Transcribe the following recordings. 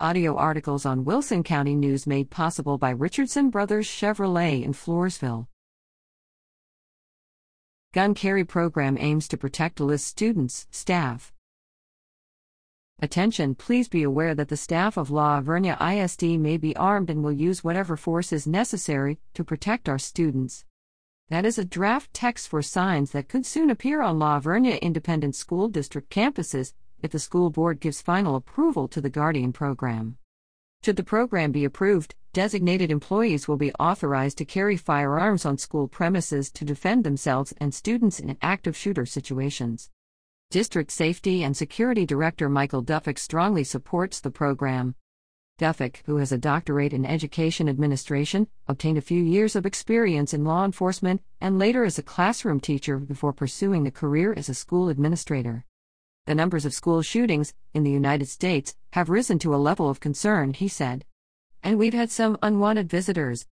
Audio articles on Wilson County News made possible by Richardson Brothers Chevrolet in Floresville. Gun Carry Program aims to protect LIS students, staff. Attention, please be aware that the staff of La Vernia ISD may be armed and will use whatever force is necessary to protect our students. That is a draft text for signs that could soon appear on La Vernia Independent School District campuses if the school board gives final approval to the Guardian program. Should the program be approved, designated employees will be authorized to carry firearms on school premises to defend themselves and students in active shooter situations. District Safety and Security Director Michael Duffick strongly supports the program. Duffick, who has a doctorate in education administration, obtained a few years of experience in law enforcement and later as a classroom teacher before pursuing a career as a school administrator. The numbers of school shootings in the United States have risen to a level of concern, he said. And we've had some unwanted visitors.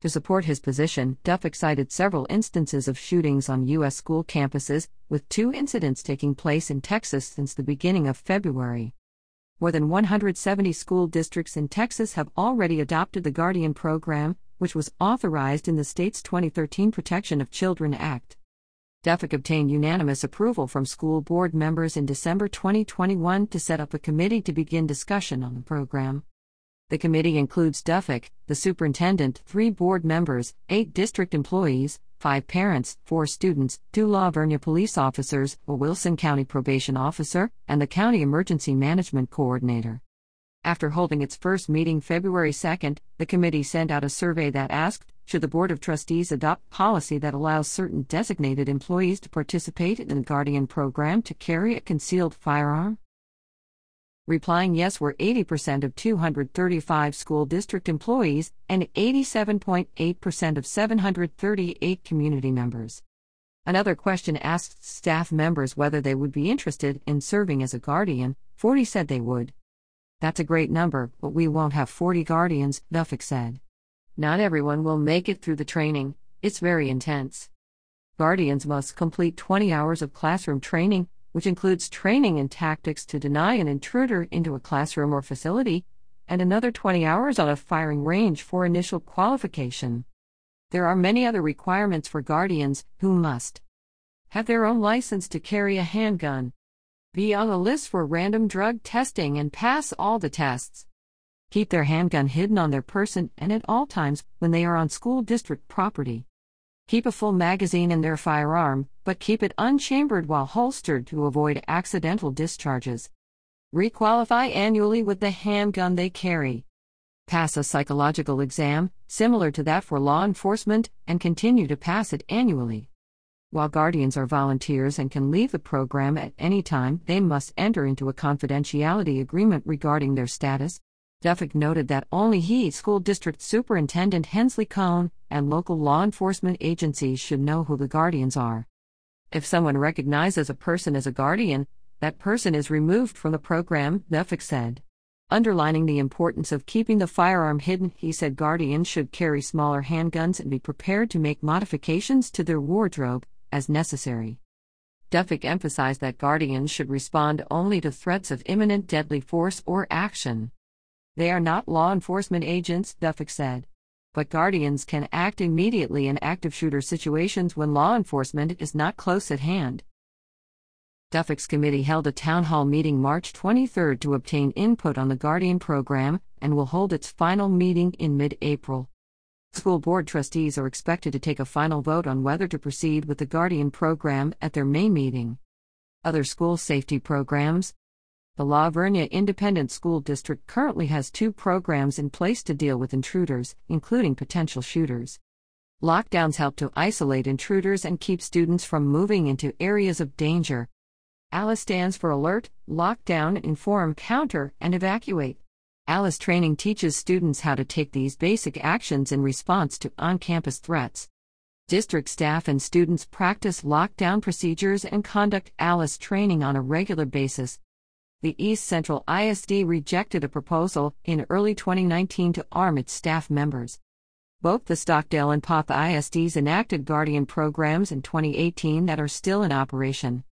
To support his position, Duff cited several instances of shootings on U.S. school campuses, with two incidents taking place in Texas since the beginning of February. More than 170 school districts in Texas have already adopted the Guardian program, which was authorized in the state's 2013 Protection of Children Act. Duffick obtained unanimous approval from school board members in December 2021 to set up a committee to begin discussion on the program. The committee includes Duffick, the superintendent, three board members, eight district employees, five parents, four students, two La Vernia police officers, a Wilson County probation officer, and the county emergency management coordinator. After holding its first meeting February 2, the committee sent out a survey that asked Should the Board of Trustees adopt policy that allows certain designated employees to participate in the Guardian program to carry a concealed firearm? replying yes were 80% of 235 school district employees and 87.8% of 738 community members. Another question asked staff members whether they would be interested in serving as a guardian, 40 said they would. That's a great number, but we won't have 40 guardians, Duffick said. Not everyone will make it through the training, it's very intense. Guardians must complete 20 hours of classroom training, which includes training in tactics to deny an intruder into a classroom or facility, and another 20 hours on a firing range for initial qualification. There are many other requirements for guardians who must have their own license to carry a handgun, be on a list for random drug testing and pass all the tests, keep their handgun hidden on their person and at all times when they are on school district property. Keep a full magazine in their firearm, but keep it unchambered while holstered to avoid accidental discharges. Requalify annually with the handgun they carry. Pass a psychological exam, similar to that for law enforcement, and continue to pass it annually. While guardians are volunteers and can leave the program at any time, they must enter into a confidentiality agreement regarding their status, Duffick noted that only he, School District Superintendent Hensley Cone, and local law enforcement agencies should know who the guardians are. If someone recognizes a person as a guardian, that person is removed from the program, Duffick said. Underlining the importance of keeping the firearm hidden, he said guardians should carry smaller handguns and be prepared to make modifications to their wardrobe, as necessary. Duffick emphasized that guardians should respond only to threats of imminent deadly force or action. They are not law enforcement agents, Duffick said. But guardians can act immediately in active shooter situations when law enforcement is not close at hand. Duffick's committee held a town hall meeting March 23 to obtain input on the Guardian program and will hold its final meeting in mid April. School board trustees are expected to take a final vote on whether to proceed with the Guardian program at their May meeting. Other school safety programs, the La Vernia Independent School District currently has two programs in place to deal with intruders, including potential shooters. Lockdowns help to isolate intruders and keep students from moving into areas of danger. ALICE stands for Alert, Lockdown, Inform, Counter, and Evacuate. ALICE training teaches students how to take these basic actions in response to on campus threats. District staff and students practice lockdown procedures and conduct ALICE training on a regular basis the East Central ISD rejected a proposal in early 2019 to arm its staff members. Both the Stockdale and Poth ISDs enacted Guardian programs in 2018 that are still in operation.